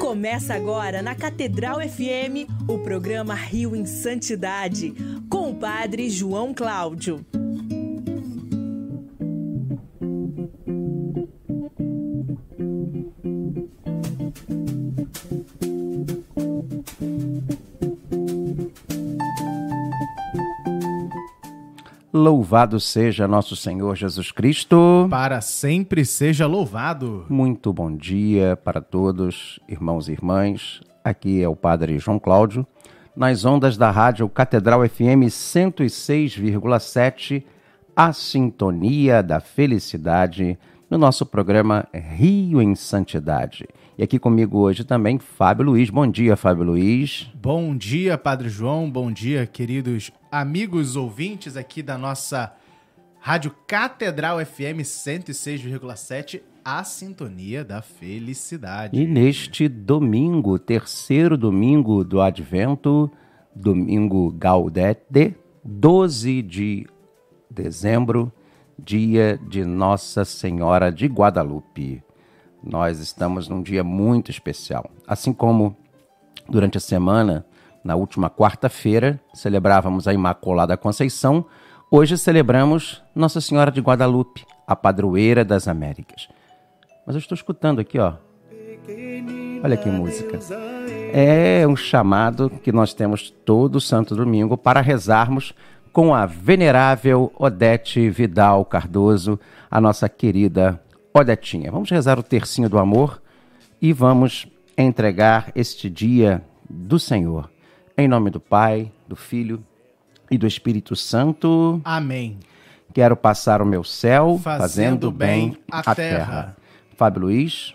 Começa agora na Catedral FM o programa Rio em Santidade, com o Padre João Cláudio. Louvado seja nosso Senhor Jesus Cristo. Para sempre seja louvado. Muito bom dia para todos, irmãos e irmãs. Aqui é o Padre João Cláudio, nas ondas da rádio Catedral FM 106,7, a sintonia da felicidade, no nosso programa Rio em Santidade. E aqui comigo hoje também Fábio Luiz. Bom dia, Fábio Luiz. Bom dia, Padre João. Bom dia, queridos amigos ouvintes aqui da nossa Rádio Catedral FM 106,7, a sintonia da felicidade. E neste domingo, terceiro domingo do Advento, domingo Gaudete, 12 de dezembro, dia de Nossa Senhora de Guadalupe. Nós estamos num dia muito especial. Assim como durante a semana, na última quarta-feira, celebrávamos a Imaculada Conceição, hoje celebramos Nossa Senhora de Guadalupe, a padroeira das Américas. Mas eu estou escutando aqui, ó. Olha que música. É um chamado que nós temos todo santo domingo para rezarmos com a venerável Odete Vidal Cardoso, a nossa querida Odetinha. Vamos rezar o tercinho do amor e vamos entregar este dia do Senhor. Em nome do Pai, do Filho e do Espírito Santo. Amém. Quero passar o meu céu fazendo, Fazendo bem a terra. terra. Fábio Luiz,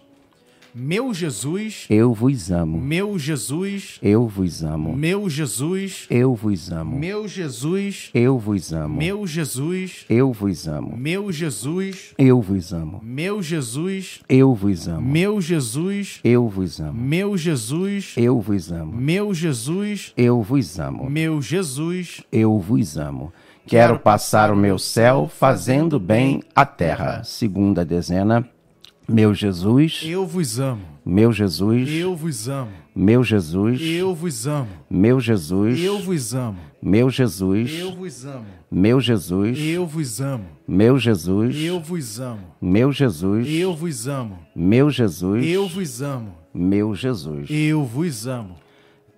Meu Jesus, eu vos amo. meu Jesus, Eu vos amo. meu Jesus, Eu vos amo. meu Jesus, Eu vos amo. meu Jesus, Eu vos amo. meu Jesus, Eu vos amo. meu Jesus, Eu vos amo. meu Jesus, Eu vos amo. meu Jesus, Eu vos amo. meu Jesus, Eu vos amo. meu Jesus. Eu vos amo. Quero passar o meu céu fazendo bem a terra. Segunda dezena. Meu Jesus, Eu vos amo. meu Jesus, Eu vos amo. meu Jesus, Eu vos amo. meu Jesus, Eu vos amo. meu Jesus, Eu vos amo. meu Jesus, Eu vos amo. meu Jesus, Eu vos amo. meu Jesus, Eu vos amo. meu Jesus, Eu vos amo. meu Jesus. Eu vos amo.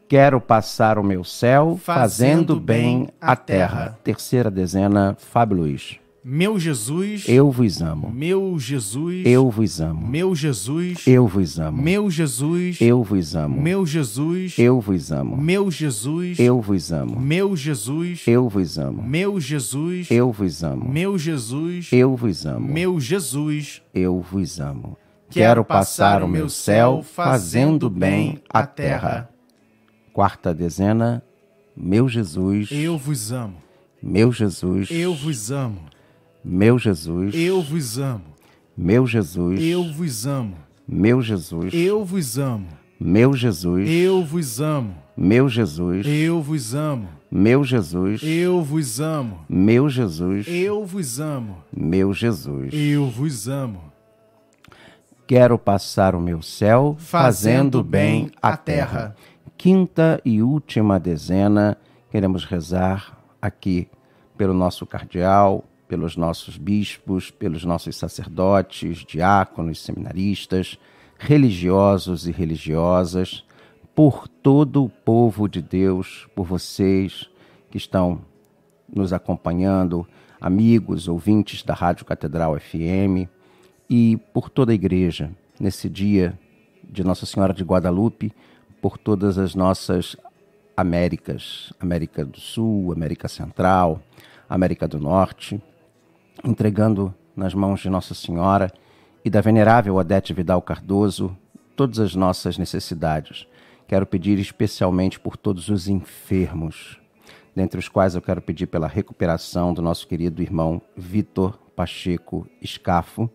Quero passar o meu céu fazendo bem a terra. Terceira dezena, Fábio Luiz. Meu Jesus. Eu vos amo. Meu Jesus. Eu vos amo. Meu Jesus. Eu vos amo. Meu Jesus. Eu vos amo. Meu Jesus. Eu vos amo. Meu Jesus. Eu vos amo. Meu Jesus. Eu vos amo. Meu Jesus. Eu vos amo. Meu Jesus. Eu vos amo. Meu Jesus. Eu vos amo. Quero passar o meu céu fazendo bem a terra. Quarta dezena. Meu Jesus. Eu vos amo. Meu Jesus. Eu vos amo. Meu Jesus. Eu vos amo. Meu Jesus. Eu vos amo. Meu Jesus. Eu vos amo. Meu Jesus. Eu vos amo. Meu Jesus. Eu vos amo. Meu Jesus. Eu vos amo. Meu Jesus. Eu vos amo. Meu Jesus. Eu vos amo. Quero passar o meu céu fazendo bem a terra. Quinta e última dezena, queremos rezar aqui pelo nosso cardeal, pelos nossos bispos, pelos nossos sacerdotes, diáconos, seminaristas, religiosos e religiosas, por todo o povo de Deus, por vocês que estão nos acompanhando, amigos, ouvintes da Rádio Catedral FM e por toda a igreja nesse dia de Nossa Senhora de Guadalupe, por todas as nossas Américas, América do Sul, América Central, América do Norte, entregando nas mãos de Nossa Senhora e da venerável Odete Vidal Cardoso todas as nossas necessidades. Quero pedir especialmente por todos os enfermos, dentre os quais eu quero pedir pela recuperação do nosso querido irmão Vitor Pacheco Escafo,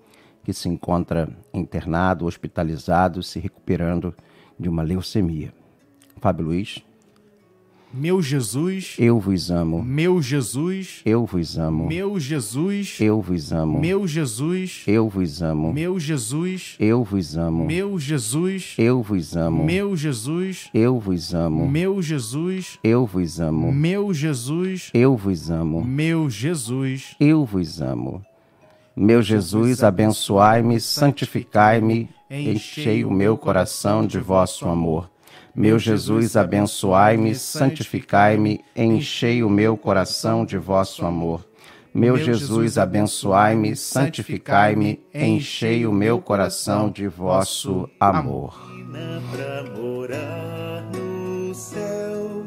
que se encontra internado, hospitalizado, se recuperando de uma leucemia. Fábio Luiz. Meu Jesus, Eu vos amo. meu Jesus, Eu vos amo. meu Jesus, Eu vos amo. meu Jesus, Eu vos amo. meu Jesus, Eu vos amo. meu Jesus, Eu vos amo. meu Jesus, Eu vos amo. meu Jesus, Eu vos amo. meu Jesus, Eu vos amo. meu Jesus. Eu vos amo. Meu Jesus, abençoai-me, santificai-me, enchei o meu coração de vosso amor. Meu Jesus, abençoai-me, santificai-me, enchei o meu coração de vosso amor. Meu Jesus, abençoai-me, santificai-me, enchei o meu coração de vosso amor. pra morar no céu.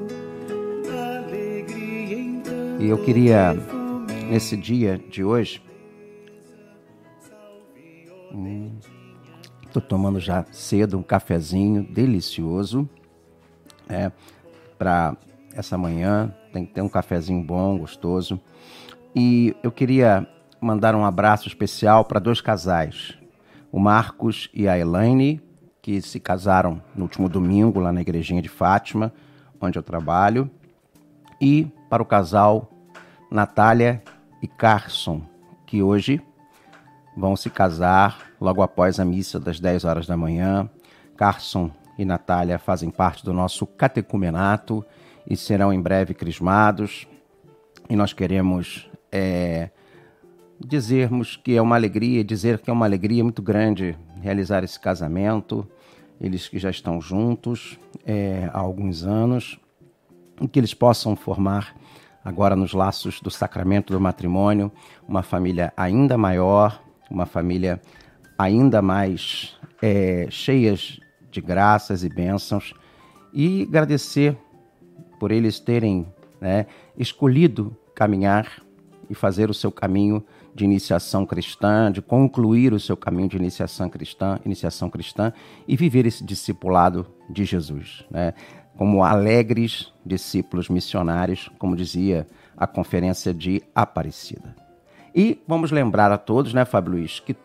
Alegria. E eu queria, nesse dia de hoje, estou tomando já cedo um cafezinho delicioso, é, para essa manhã, tem que ter um cafezinho bom, gostoso. E eu queria mandar um abraço especial para dois casais, o Marcos e a Elaine, que se casaram no último domingo lá na igrejinha de Fátima, onde eu trabalho, e para o casal Natália e Carson, que hoje vão se casar logo após a missa das 10 horas da manhã. Carson e Natália fazem parte do nosso catecumenato e serão em breve crismados. E nós queremos é, dizermos que é uma alegria, dizer que é uma alegria muito grande realizar esse casamento. Eles que já estão juntos é, há alguns anos, e que eles possam formar agora nos laços do sacramento do matrimônio uma família ainda maior, uma família ainda mais é, cheias de graças e bênçãos e agradecer por eles terem né, escolhido caminhar e fazer o seu caminho de iniciação cristã, de concluir o seu caminho de iniciação cristã, iniciação cristã e viver esse discipulado de Jesus, né? Como alegres discípulos missionários, como dizia a conferência de Aparecida. E vamos lembrar a todos, né, Fábio Luiz, que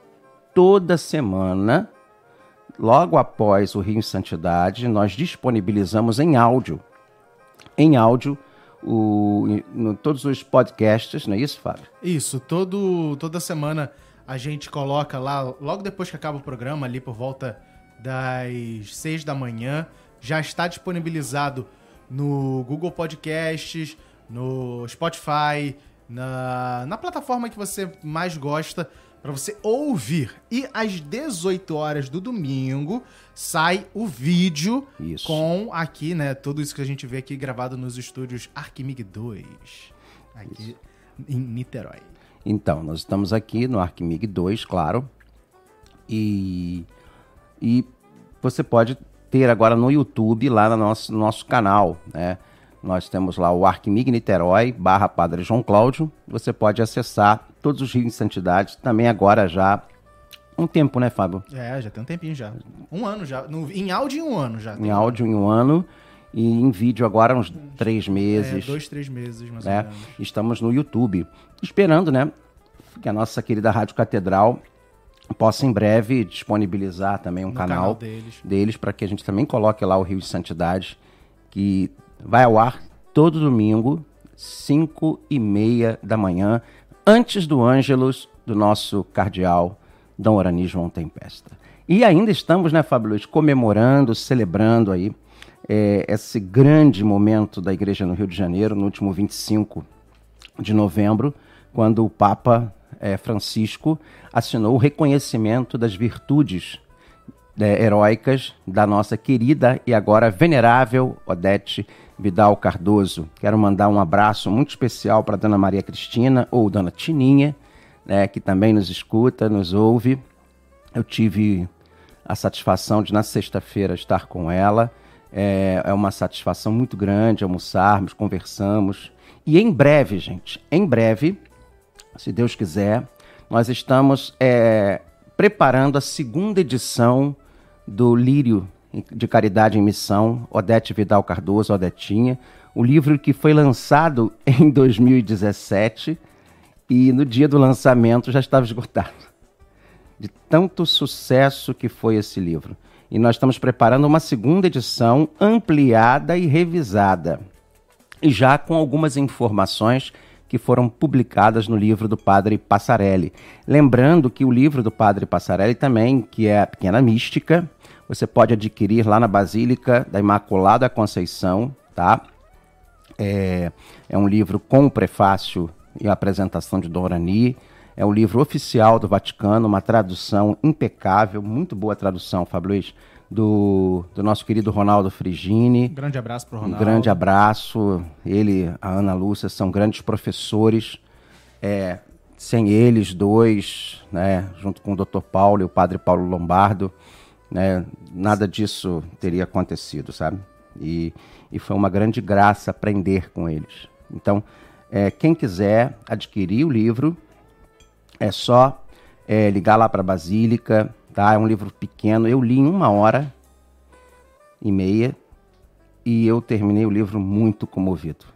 toda semana, logo após o Rio em Santidade, nós disponibilizamos em áudio, em áudio, o, no, todos os podcasts, não é isso, Fábio? Isso, todo, toda semana a gente coloca lá, logo depois que acaba o programa, ali por volta das 6 da manhã, já está disponibilizado no Google Podcasts, no Spotify, na, na plataforma que você mais gosta para você ouvir. E às 18 horas do domingo sai o vídeo Isso. com aqui, né, tudo isso que a gente vê aqui gravado nos estúdios Arquimig 2, aqui em Niterói. Então, nós estamos aqui no Arquimig 2, claro. E, e você pode ter agora no YouTube, lá no nosso, no nosso canal, né? Nós temos lá o Arquimig Niterói, barra Padre João Cláudio. Você pode acessar todos os rios de santidade, também agora já um tempo, né, Fábio? É, já tem um tempinho já. Um ano já. No- em áudio, em um ano já. Em áudio em um ano e em vídeo agora uns três É, meses. dois, três meses, mais né? ou menos. Estamos no YouTube, esperando, né, que a nossa querida Rádio Catedral possa em breve disponibilizar também um canal, canal deles. deles para que a gente também coloque lá o Rio de Santidade, que vai ao ar todo domingo, 5 e meia da manhã, antes do Ângelus do nosso cardeal Dom Orani João Tempesta. E ainda estamos, né, Fábio Luiz, comemorando, celebrando aí eh, esse grande momento da Igreja no Rio de Janeiro, no último 25 de novembro, quando o Papa eh, Francisco assinou o reconhecimento das virtudes eh, heróicas da nossa querida e agora venerável Odete Vidal Cardoso. Quero mandar um abraço muito especial para Dona Maria Cristina ou Dona Tininha, né, que também nos escuta, nos ouve. Eu tive a satisfação de, na sexta-feira, estar com ela. É, é uma satisfação muito grande almoçarmos, conversamos. E em breve, gente, em breve, se Deus quiser, nós estamos é, preparando a segunda edição do Lírio de Caridade em Missão, Odete Vidal Cardoso, Odetinha, o livro que foi lançado em 2017 e no dia do lançamento já estava esgotado. De tanto sucesso que foi esse livro. E nós estamos preparando uma segunda edição ampliada e revisada. e já com algumas informações que foram publicadas no livro do Padre Passarelli. Lembrando que o livro do Padre Passarelli também, que é a Pequena Mística, você pode adquirir lá na Basílica da Imaculada Conceição, tá? É, é um livro com o prefácio e a apresentação de Dorani. É um livro oficial do Vaticano, uma tradução impecável, muito boa tradução, Fábio Luiz, do, do nosso querido Ronaldo Frigini. Um grande abraço para o Ronaldo. Um grande abraço. Ele, a Ana Lúcia, são grandes professores. É, sem eles dois, né, junto com o Dr. Paulo e o Padre Paulo Lombardo, né, nada disso teria acontecido, sabe? E, e foi uma grande graça aprender com eles. Então, é, quem quiser adquirir o livro, é só é, ligar lá para a Basílica, tá? É um livro pequeno. Eu li em uma hora e meia e eu terminei o livro muito comovido.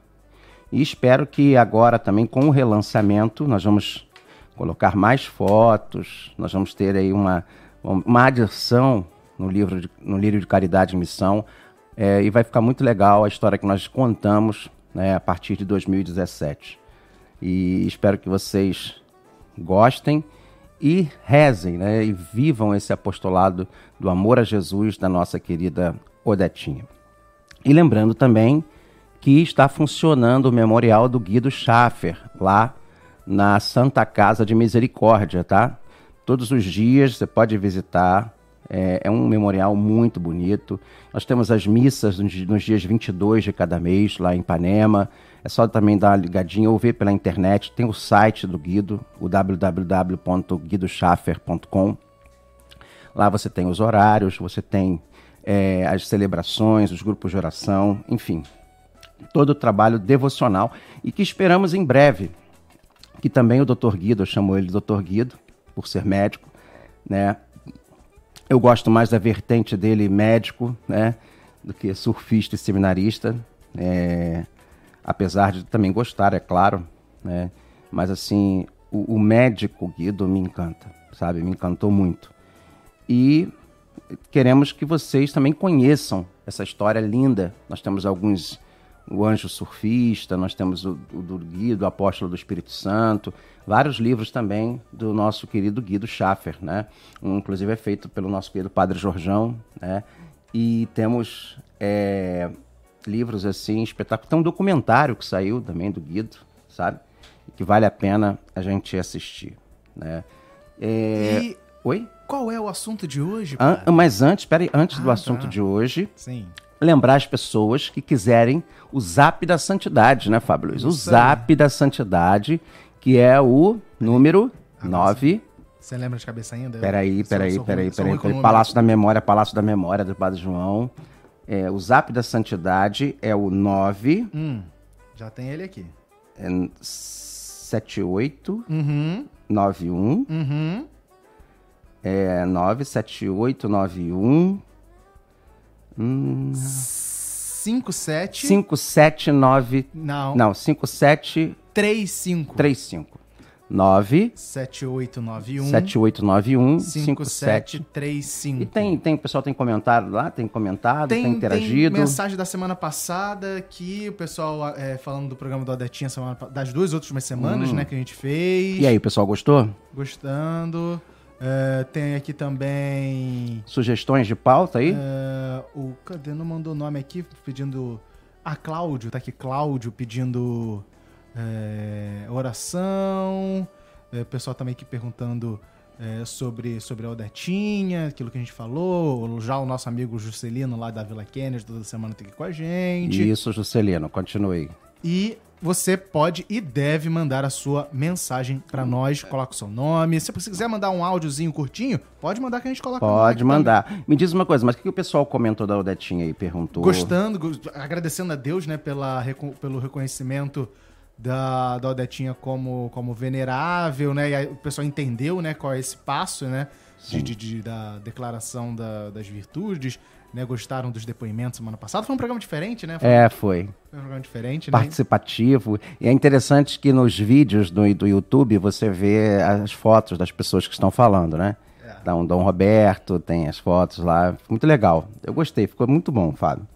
E espero que agora também com o relançamento nós vamos colocar mais fotos, nós vamos ter aí uma, uma adição no livro de, no livro de Caridade e Missão é, e vai ficar muito legal a história que nós contamos né, a partir de 2017. E espero que vocês gostem e rezem né, e vivam esse apostolado do amor a Jesus da nossa querida Odetinha. E lembrando também que está funcionando o memorial do Guido Schaffer, lá na Santa Casa de Misericórdia, tá? Todos os dias você pode visitar, é, é um memorial muito bonito. Nós temos as missas nos, dias 22 de cada mês, lá em Ipanema. É só também dar uma ligadinha ou ver pela internet. Tem o site do Guido, o www.guidoschaffer.com. Lá você tem os horários, você tem é, as celebrações, os grupos de oração, enfim, todo o trabalho devocional e que esperamos em breve. Que também o Dr. Guido, eu chamo ele Dr. Guido, por ser médico, né? Eu gosto mais da vertente dele médico, né? Do que surfista e seminarista. É, apesar de também gostar, é claro, né? Mas assim, o, o, médico Guido me encanta, sabe? Me encantou muito. E queremos que vocês também conheçam essa história linda. Nós temos alguns o Anjo Surfista, nós temos o, o do Guido, o Apóstolo do Espírito Santo, vários livros também do nosso querido Guido Schaffer, né? Um, inclusive é feito pelo nosso querido Padre Jorjão, né? E temos é, livros assim espetaculares. Tem um documentário que saiu também do Guido, sabe? Que vale a pena a gente assistir, né? É... E... Oi? Qual é o assunto de hoje? An mas antes, peraí, antes ah, do assunto tá. de hoje, Sim. Lembrar as pessoas que quiserem o Zap da Santidade, né, Fábio Luiz? O Zap da Santidade, que é o número ah, 9. Você lembra de cabeça ainda? Peraí, peraí, peraí, peraí. peraí. Palácio da Memória, Palácio da Memória do Padre João. É, o Zap da Santidade é o 9. Hum, já tem ele aqui. É 78 uhum. 91. Uhum. É 97891. Hum. 57. 579. Não. Não, 57. 35. 35. 9 7891 7891 5735. E tem, tem, o pessoal tem comentado lá, tem comentado, tem, tem interagido. Tem mensagem da semana passada que o pessoal é, falando do programa do Odetinha semana, das duas últimas semanas, hum. né, que a gente fez. E aí, o pessoal gostou? Gostando. Uh, tem aqui também. Sugestões de pauta aí? Uh, o cadê? Não mandou nome aqui pedindo. Ah, Cláudio, tá aqui Cláudio pedindo é, oração. O pessoal também aqui perguntando sobre, sobre a Odetinha, aquilo que a gente falou. Já o nosso amigo Juscelino lá da Vila Kennedy toda semana tá aqui com a gente. Isso, Juscelino, continue. E você pode e deve mandar a sua mensagem para nós. Coloca o seu nome. Se você quiser mandar um áudiozinho curtinho, pode mandar que a gente coloca. Pode mandar. Também. Me diz uma coisa, mas o que o pessoal comentou da Odetinha aí? Perguntou. Gostando, agradecendo a Deus, né, pela, pelo reconhecimento da, da Odetinha como, como venerável, né? E aí o pessoal entendeu, né, qual é esse passo, né? De, de, de, da declaração da, das virtudes, né? Gostaram dos depoimentos semana passada. Foi um programa diferente, né? Foi, é, foi. Foi um programa diferente, né? Participativo. Né? E é interessante que nos vídeos do, do YouTube você vê as fotos das pessoas que estão falando, né? É. Um Dom Roberto, tem as fotos lá. Muito legal. Eu gostei, ficou muito bom, Fábio.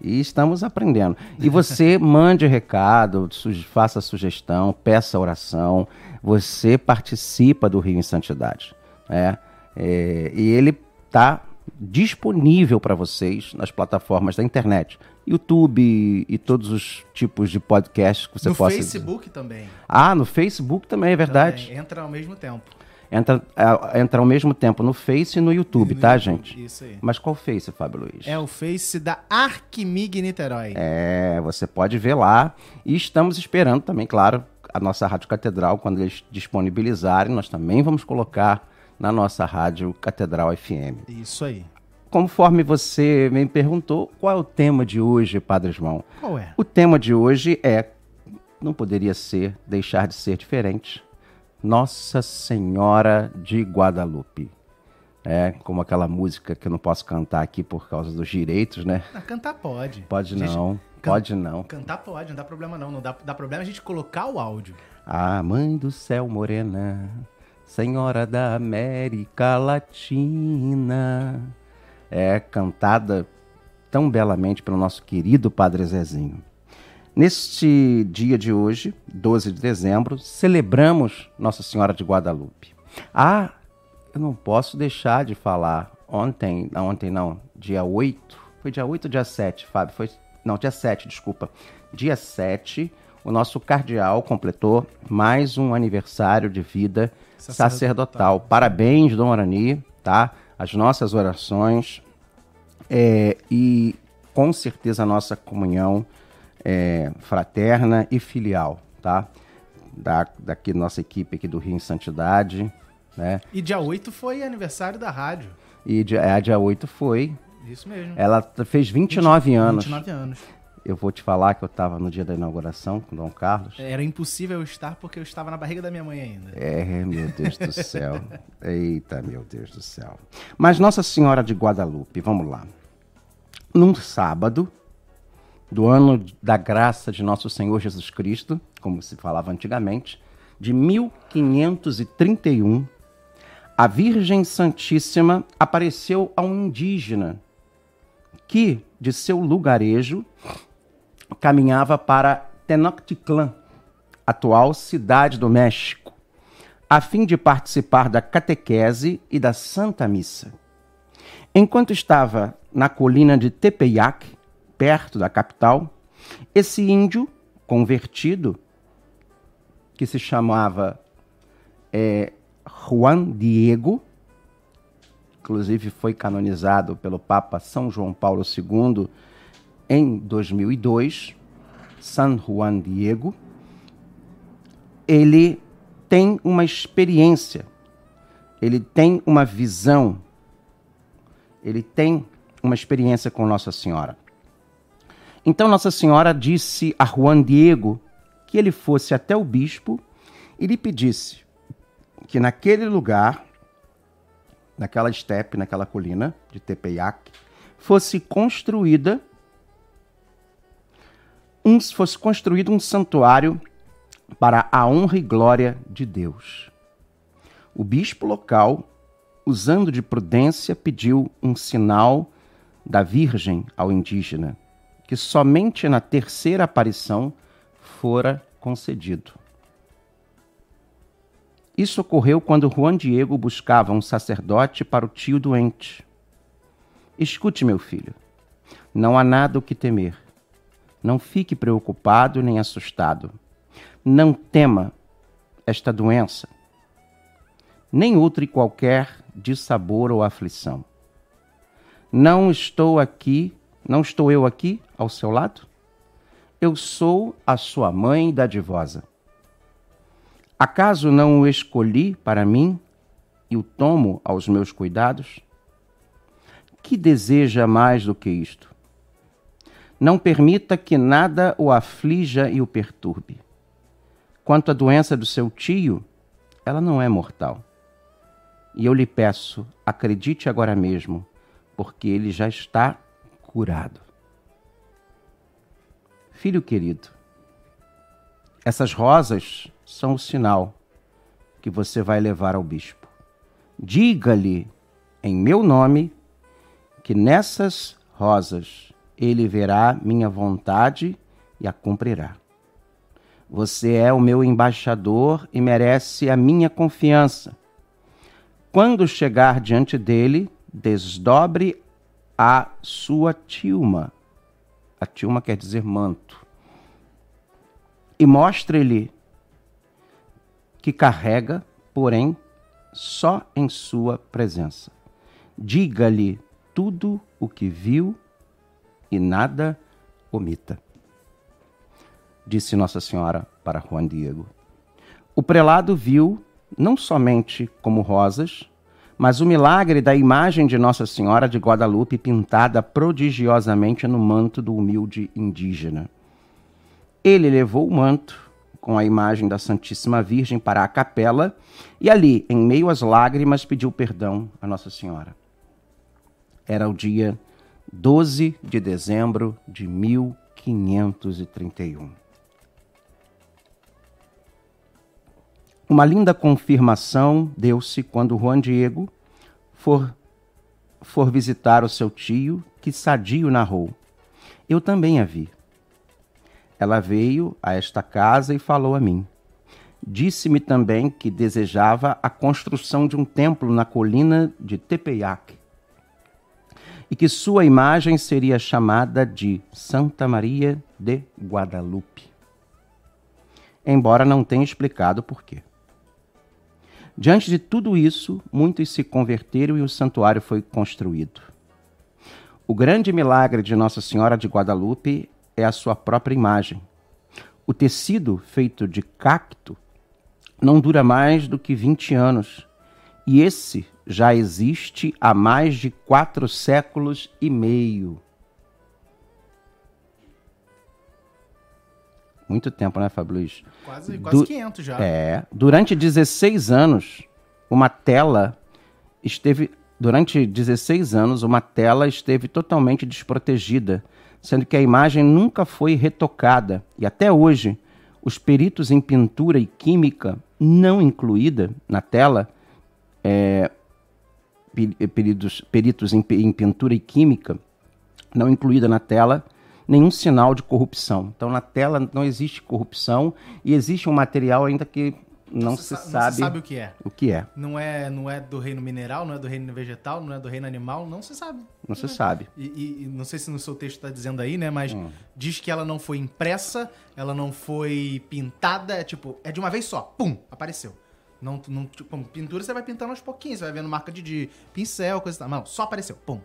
E estamos aprendendo. E você mande recado, su faça sugestão, peça oração. Você participa do Rio em Santidade. Né? É, e ele está disponível para vocês nas plataformas da internet. YouTube e todos os tipos de podcasts que você no possa. No Facebook também. Ah, no Facebook também, é verdade. Também. Entra ao mesmo tempo. Entra, é, entra ao mesmo tempo no Face e no YouTube, e no tá, YouTube. gente? Isso aí. Mas qual Face, Fábio Luiz? É o Face da Arquimig Niterói. É, você pode ver lá. E estamos esperando também, claro, a nossa Rádio Catedral, quando eles disponibilizarem, nós também vamos colocar na nossa Rádio Catedral FM. Isso aí. Conforme você me perguntou, qual é o tema de hoje, Padre João? Qual é? O tema de hoje é, não poderia ser, deixar de ser diferente, Nossa Senhora de Guadalupe. É, como aquela música que eu não posso cantar aqui por causa dos direitos, né? Não, cantar pode. Pode não, can pode não. Cantar pode, não dá problema não. Não dá, dá problema a gente colocar o áudio. Ah, Mãe do Céu Morena, Senhora da América Latina é cantada tão belamente pelo nosso querido Padre Zezinho. Neste dia de hoje, 12 de dezembro, celebramos Nossa Senhora de Guadalupe. Ah, eu não posso deixar de falar. Ontem, não, ontem não, dia 8, foi dia 8 ou dia 7, Fábio? Foi, não, dia 7, desculpa. Dia 7, o nosso cardeal completou mais um aniversário de vida sacerdotal. sacerdotal. Parabéns, Dom Arani, tá? as nossas orações é, e com certeza a nossa comunhão é, fraterna e filial, tá? Da, daqui nossa equipe aqui do Rio em Santidade, né? E dia 8 foi aniversário da rádio. E dia, é, dia 8 foi. Isso mesmo. Ela fez 29 20, anos. 29 anos. Eu vou te falar que eu estava no dia da inauguração com o Dom Carlos. Era impossível eu estar porque eu estava na barriga da minha mãe ainda. É, meu Deus do céu. Eita, meu Deus do céu. Mas Nossa Senhora de Guadalupe, vamos lá. Num sábado do ano da graça de nosso Senhor Jesus Cristo, como se falava antigamente, de 1531, a Virgem Santíssima apareceu a um indígena que, de seu lugarejo, caminhava para Tenochtitlan, atual cidade do México, a fim de participar da catequese e da Santa Missa. Enquanto estava na colina de Tepeyac, perto da capital, esse índio convertido, que se chamava é, Juan Diego, inclusive foi canonizado pelo Papa São João Paulo II em 2002, San Juan Diego, ele tem uma experiência, ele tem uma visão, ele tem uma experiência com Nossa Senhora. Então Nossa Senhora disse a Juan Diego que ele fosse até o bispo e lhe pedisse que naquele lugar, naquela estepe, naquela colina de Tepeyac, fosse construída um, fosse construído um santuário para a honra e glória de Deus. O bispo local, usando de prudência, pediu um sinal da Virgem ao indígena, que somente na terceira aparição fora concedido. Isso ocorreu quando Juan Diego buscava um sacerdote para o tio doente. Escute, meu filho, não há nada o que temer. Não fique preocupado nem assustado. Não tema esta doença, nem outra qualquer dissabor ou aflição. Não estou aqui, não estou eu aqui ao seu lado? Eu sou a sua mãe dadivosa. Acaso não o escolhi para mim e o tomo aos meus cuidados? Que deseja mais do que isto? Não permita que nada o aflija e o perturbe. Quanto à doença do seu tio, ela não é mortal. E eu lhe peço, acredite agora mesmo, porque ele já está curado. Filho querido, essas rosas são o sinal que você vai levar ao bispo. Diga-lhe, em meu nome, que nessas rosas ele verá minha vontade e a cumprirá. Você é o meu embaixador e merece a minha confiança. Quando chegar diante dele, desdobre a sua tilma. A tilma quer dizer manto. E mostre-lhe que carrega, porém, só em sua presença. Diga-lhe tudo o que viu e nada omita. Disse Nossa Senhora para Juan Diego. O prelado viu não somente como rosas, mas o milagre da imagem de Nossa Senhora de Guadalupe pintada prodigiosamente no manto do humilde indígena. Ele levou o manto com a imagem da Santíssima Virgem para a capela e ali, em meio às lágrimas, pediu perdão a Nossa Senhora. Era o dia 12 de dezembro de 1531. Uma linda confirmação deu-se quando Juan Diego for, for visitar o seu tio, que sadio narrou. Eu também a vi. Ela veio a esta casa e falou a mim. Disse-me também que desejava a construção de um templo na colina de Tepeyac e que sua imagem seria chamada de Santa Maria de Guadalupe. Embora não tenha explicado por quê. Diante de tudo isso, muitos se converteram e o santuário foi construído. O grande milagre de Nossa Senhora de Guadalupe é a sua própria imagem. O tecido feito de cacto não dura mais do que 20 anos, e esse já existe há mais de quatro séculos e meio. Muito tempo, né, Fábio Luiz? Quase, quase du 500 já. É. Durante 16 anos, uma tela esteve. Durante 16 anos, uma tela esteve totalmente desprotegida, sendo que a imagem nunca foi retocada. E até hoje, os peritos em pintura e química, não incluída na tela, é, peritos, peritos em, em pintura e química, não incluída na tela, nenhum sinal de corrupção. Então, na tela não existe corrupção e existe um material ainda que não, não se, sabe, não se sabe o que é. O que é. Não é, não é do reino mineral, não é do reino vegetal, não é do reino animal, não se sabe. Não se sabe. E, e, não sei se no seu texto está dizendo aí, né? Mas hum. diz que ela não foi impressa, ela não foi pintada, é tipo, é de uma vez só, pum, apareceu. Não, não, tipo, pintura você vai pintando aos pouquinhos, você vai vendo marca de, de pincel, coisa e tal. Mas não, só apareceu, pum.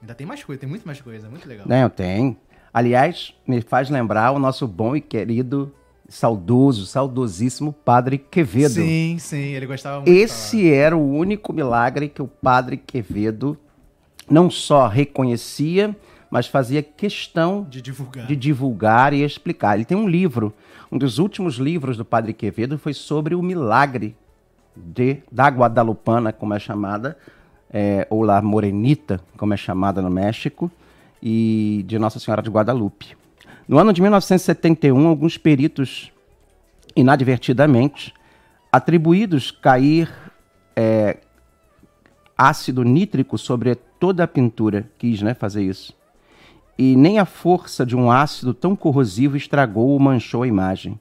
Ainda tem mais coisa, tem muito mais coisa, é muito legal. Não, tem. Aliás, me faz lembrar o nosso bom e querido, saudoso, saudosíssimo Padre Quevedo. Sim, sim, ele gostava muito. Esse era o único milagre que o Padre Quevedo não só reconhecia, mas fazia questão de divulgar. de divulgar e explicar. Ele tem um livro, um dos últimos livros do Padre Quevedo foi sobre o milagre de, da Guadalupana, como é chamada, é, ou La Morenita, como é chamada no México, e de Nossa Senhora de Guadalupe. No ano de 1971, alguns peritos, inadvertidamente, atribuídos cair é, ácido nítrico sobre toda a pintura, quis né, fazer isso. E nem a força de um ácido tão corrosivo estragou ou manchou a imagem.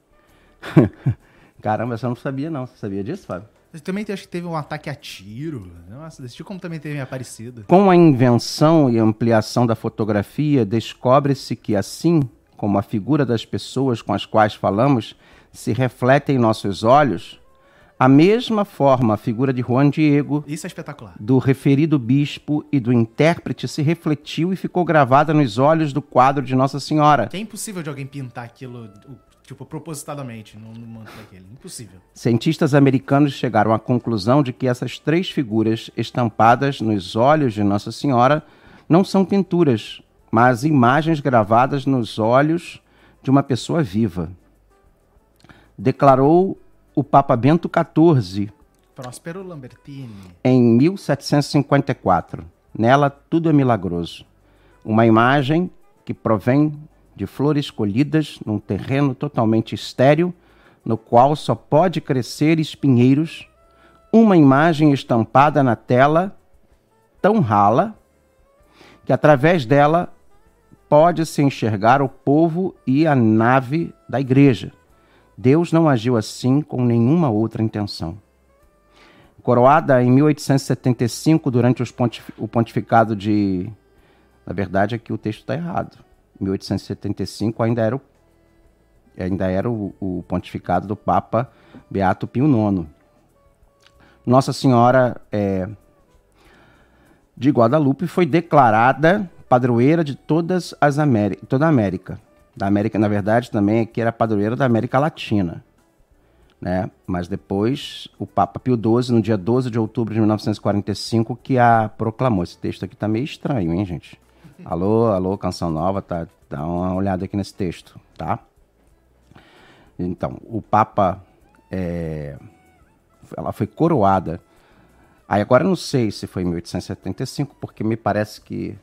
Caramba, você não sabia não. Você sabia disso, Fábio? Você também acho que teve um ataque a tiro. Nossa, desse tipo como também teve aparecido. Com a invenção e ampliação da fotografia, descobre-se que assim como a figura das pessoas com as quais falamos se reflete em nossos olhos, a mesma forma a figura de Juan Diego, é do referido bispo e do intérprete se refletiu e ficou gravada nos olhos do quadro de Nossa Senhora. Que é impossível de alguém pintar aquilo tipo, propositadamente no, no manto daquele. Impossível. Cientistas americanos chegaram à conclusão de que essas três figuras estampadas nos olhos de Nossa Senhora não são pinturas, mas imagens gravadas nos olhos de uma pessoa viva. Declarou o Papa Bento XIV. Próspero Lambertini. Em 1754. Nela tudo é milagroso. Uma imagem que provém de flores colhidas num terreno totalmente estéril, no qual só pode crescer espinheiros, uma imagem estampada na tela tão rala que através dela pode-se enxergar o povo e a nave da igreja. Deus não agiu assim com nenhuma outra intenção. Coroada em 1875, durante o pontificado de. Na verdade, aqui o texto está errado. 1875 ainda era o, ainda era o, o pontificado do Papa Beato Pio IX. Nossa Senhora é, de Guadalupe foi declarada padroeira de todas as toda a América. Da América, na verdade, também aqui era padroeira da América Latina. Né? Mas depois o Papa Pio XII, no dia 12 de outubro de 1945, que a proclamou. Esse texto aqui tá meio estranho, hein, gente? Alô, alô, Canção Nova, tá? Dá uma olhada aqui nesse texto, tá? Então, o Papa, é, ela foi coroada. Aí agora eu não sei se foi em 1875, porque me parece que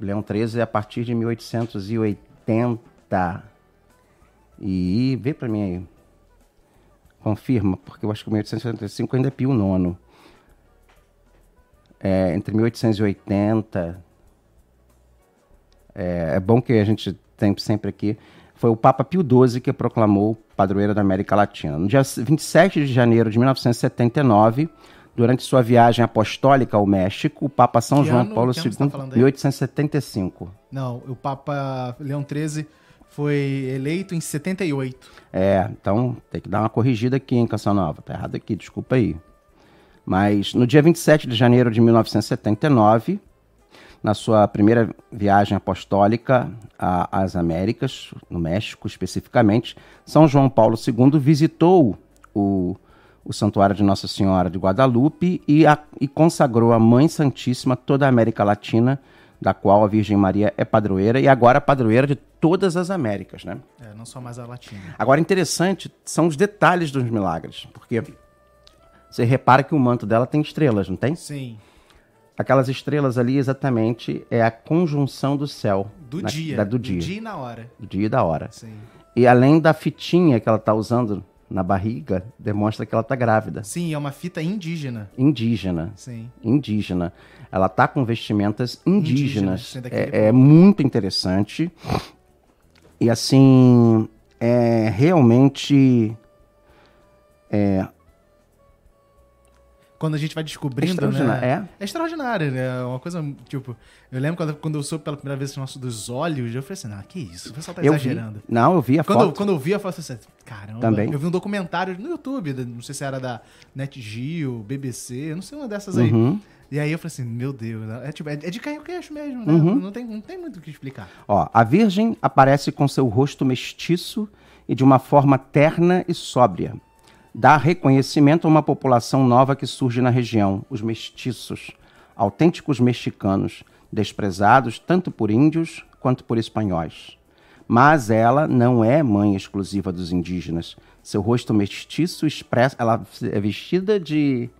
Leão XIII é a partir de 1880. E vê para mim aí. Confirma, porque eu acho que 1875 ainda é Pio IX. É, entre 1880. É, é bom que a gente tem sempre aqui. Foi o Papa Pio XII que proclamou padroeira da América Latina. No dia 27 de janeiro de 1979 durante sua viagem apostólica ao México, o Papa São Que João ano- Paulo ano II, tá falando aí? 1875. Não, o Papa Leão XIII foi eleito em 78. É, então tem que dar uma corrigida aqui, hein, Canção Nova. Tá errado aqui, desculpa aí. Mas no dia 27 de janeiro de 1979, na sua primeira viagem apostólica às Américas, no México especificamente, São João Paulo II visitou o, o Santuário de Nossa Senhora de Guadalupe e, a- e consagrou a Mãe Santíssima toda a América Latina, da qual a Virgem Maria é padroeira e agora padroeira de todas as Américas, né? É, não só mais a latina. Agora, interessante são os detalhes dos milagres, porque você repara que o manto dela tem estrelas, não tem? Sim, Aquelas estrelas ali, exatamente, é a conjunção do céu. do na- dia. da- do dia. Do dia e na hora. Do dia e da hora. Sim. E além da fitinha que ela está usando na barriga, demonstra que ela está grávida. Sim, é uma fita indígena. Indígena. Sim. Indígena. Ela tá com vestimentas indígenas. Indígenas, É, é muito interessante. E assim, é realmente Quando a gente vai descobrindo, Extraordinário, né? É extraordinário, né? É Uma coisa, tipo... Eu lembro quando, quando eu soube pela primeira vez nosso dos olhos, eu falei assim, não, que isso? O pessoal tá eu vi. exagerando. Não, eu vi a Quando, foto. quando eu vi, eu falei assim, caramba. Também. Eu vi um documentário no YouTube, não sei se era da NetGeo, BBC, não sei uma dessas aí. Uhum. E aí eu falei assim, meu Deus, é, tipo, é, é de cair o queixo mesmo, né? Uhum. Não, tem, não tem muito o que explicar. Ó, a Virgem aparece com seu rosto mestiço e de uma forma terna e sóbria. Dá reconhecimento a uma população nova que surge na região, os mestiços, autênticos mexicanos, desprezados tanto por índios quanto por espanhóis. Mas ela não é mãe exclusiva dos indígenas. Seu rosto mestiço expressa. Ela é vestida de,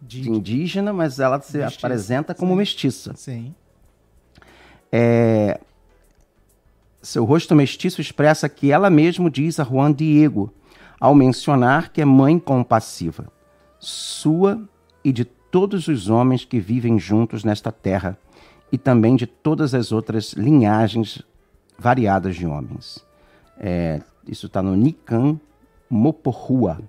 de indígena, mas ela se Mestiça, apresenta como sim. mestiça. Sim. Seu rosto mestiço expressa que ela mesma diz a Juan Diego, ao mencionar que é mãe compassiva, sua e de todos os homens que vivem juntos nesta terra, e também de todas as outras linhagens variadas de homens. É, isso está no Nikan Moporrua.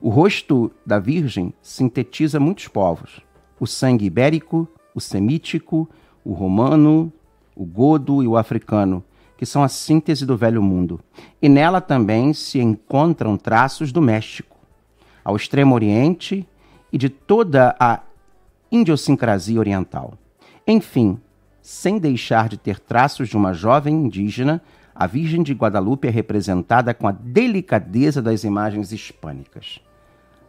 O rosto da Virgem sintetiza muitos povos: o sangue ibérico, o semítico, o romano, o godo e o africano, que são a síntese do velho mundo. E nela também se encontram traços do México, ao Extremo Oriente e de toda a idiosincrasia oriental. Enfim, sem deixar de ter traços de uma jovem indígena, a Virgem de Guadalupe é representada com a delicadeza das imagens hispânicas.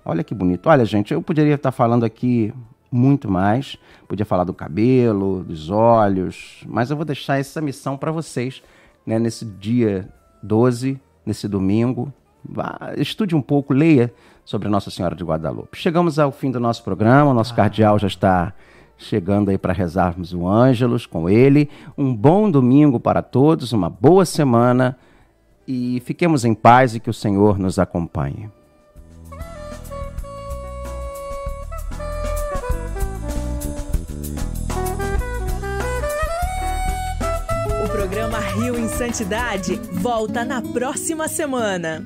Olha que bonito. Olha, gente, eu poderia estar falando aqui muito mais. Podia falar do cabelo, dos olhos, mas eu vou deixar essa missão para vocês, né, nesse dia 12, nesse domingo. Vá, estude um pouco, leia sobre Nossa Senhora de Guadalupe. Chegamos ao fim do nosso programa, o nosso cardeal já está chegando aí para rezarmos o Ângelos com ele. Um bom domingo para todos, uma boa semana e fiquemos em paz e que o Senhor nos acompanhe. Santidade volta na próxima semana.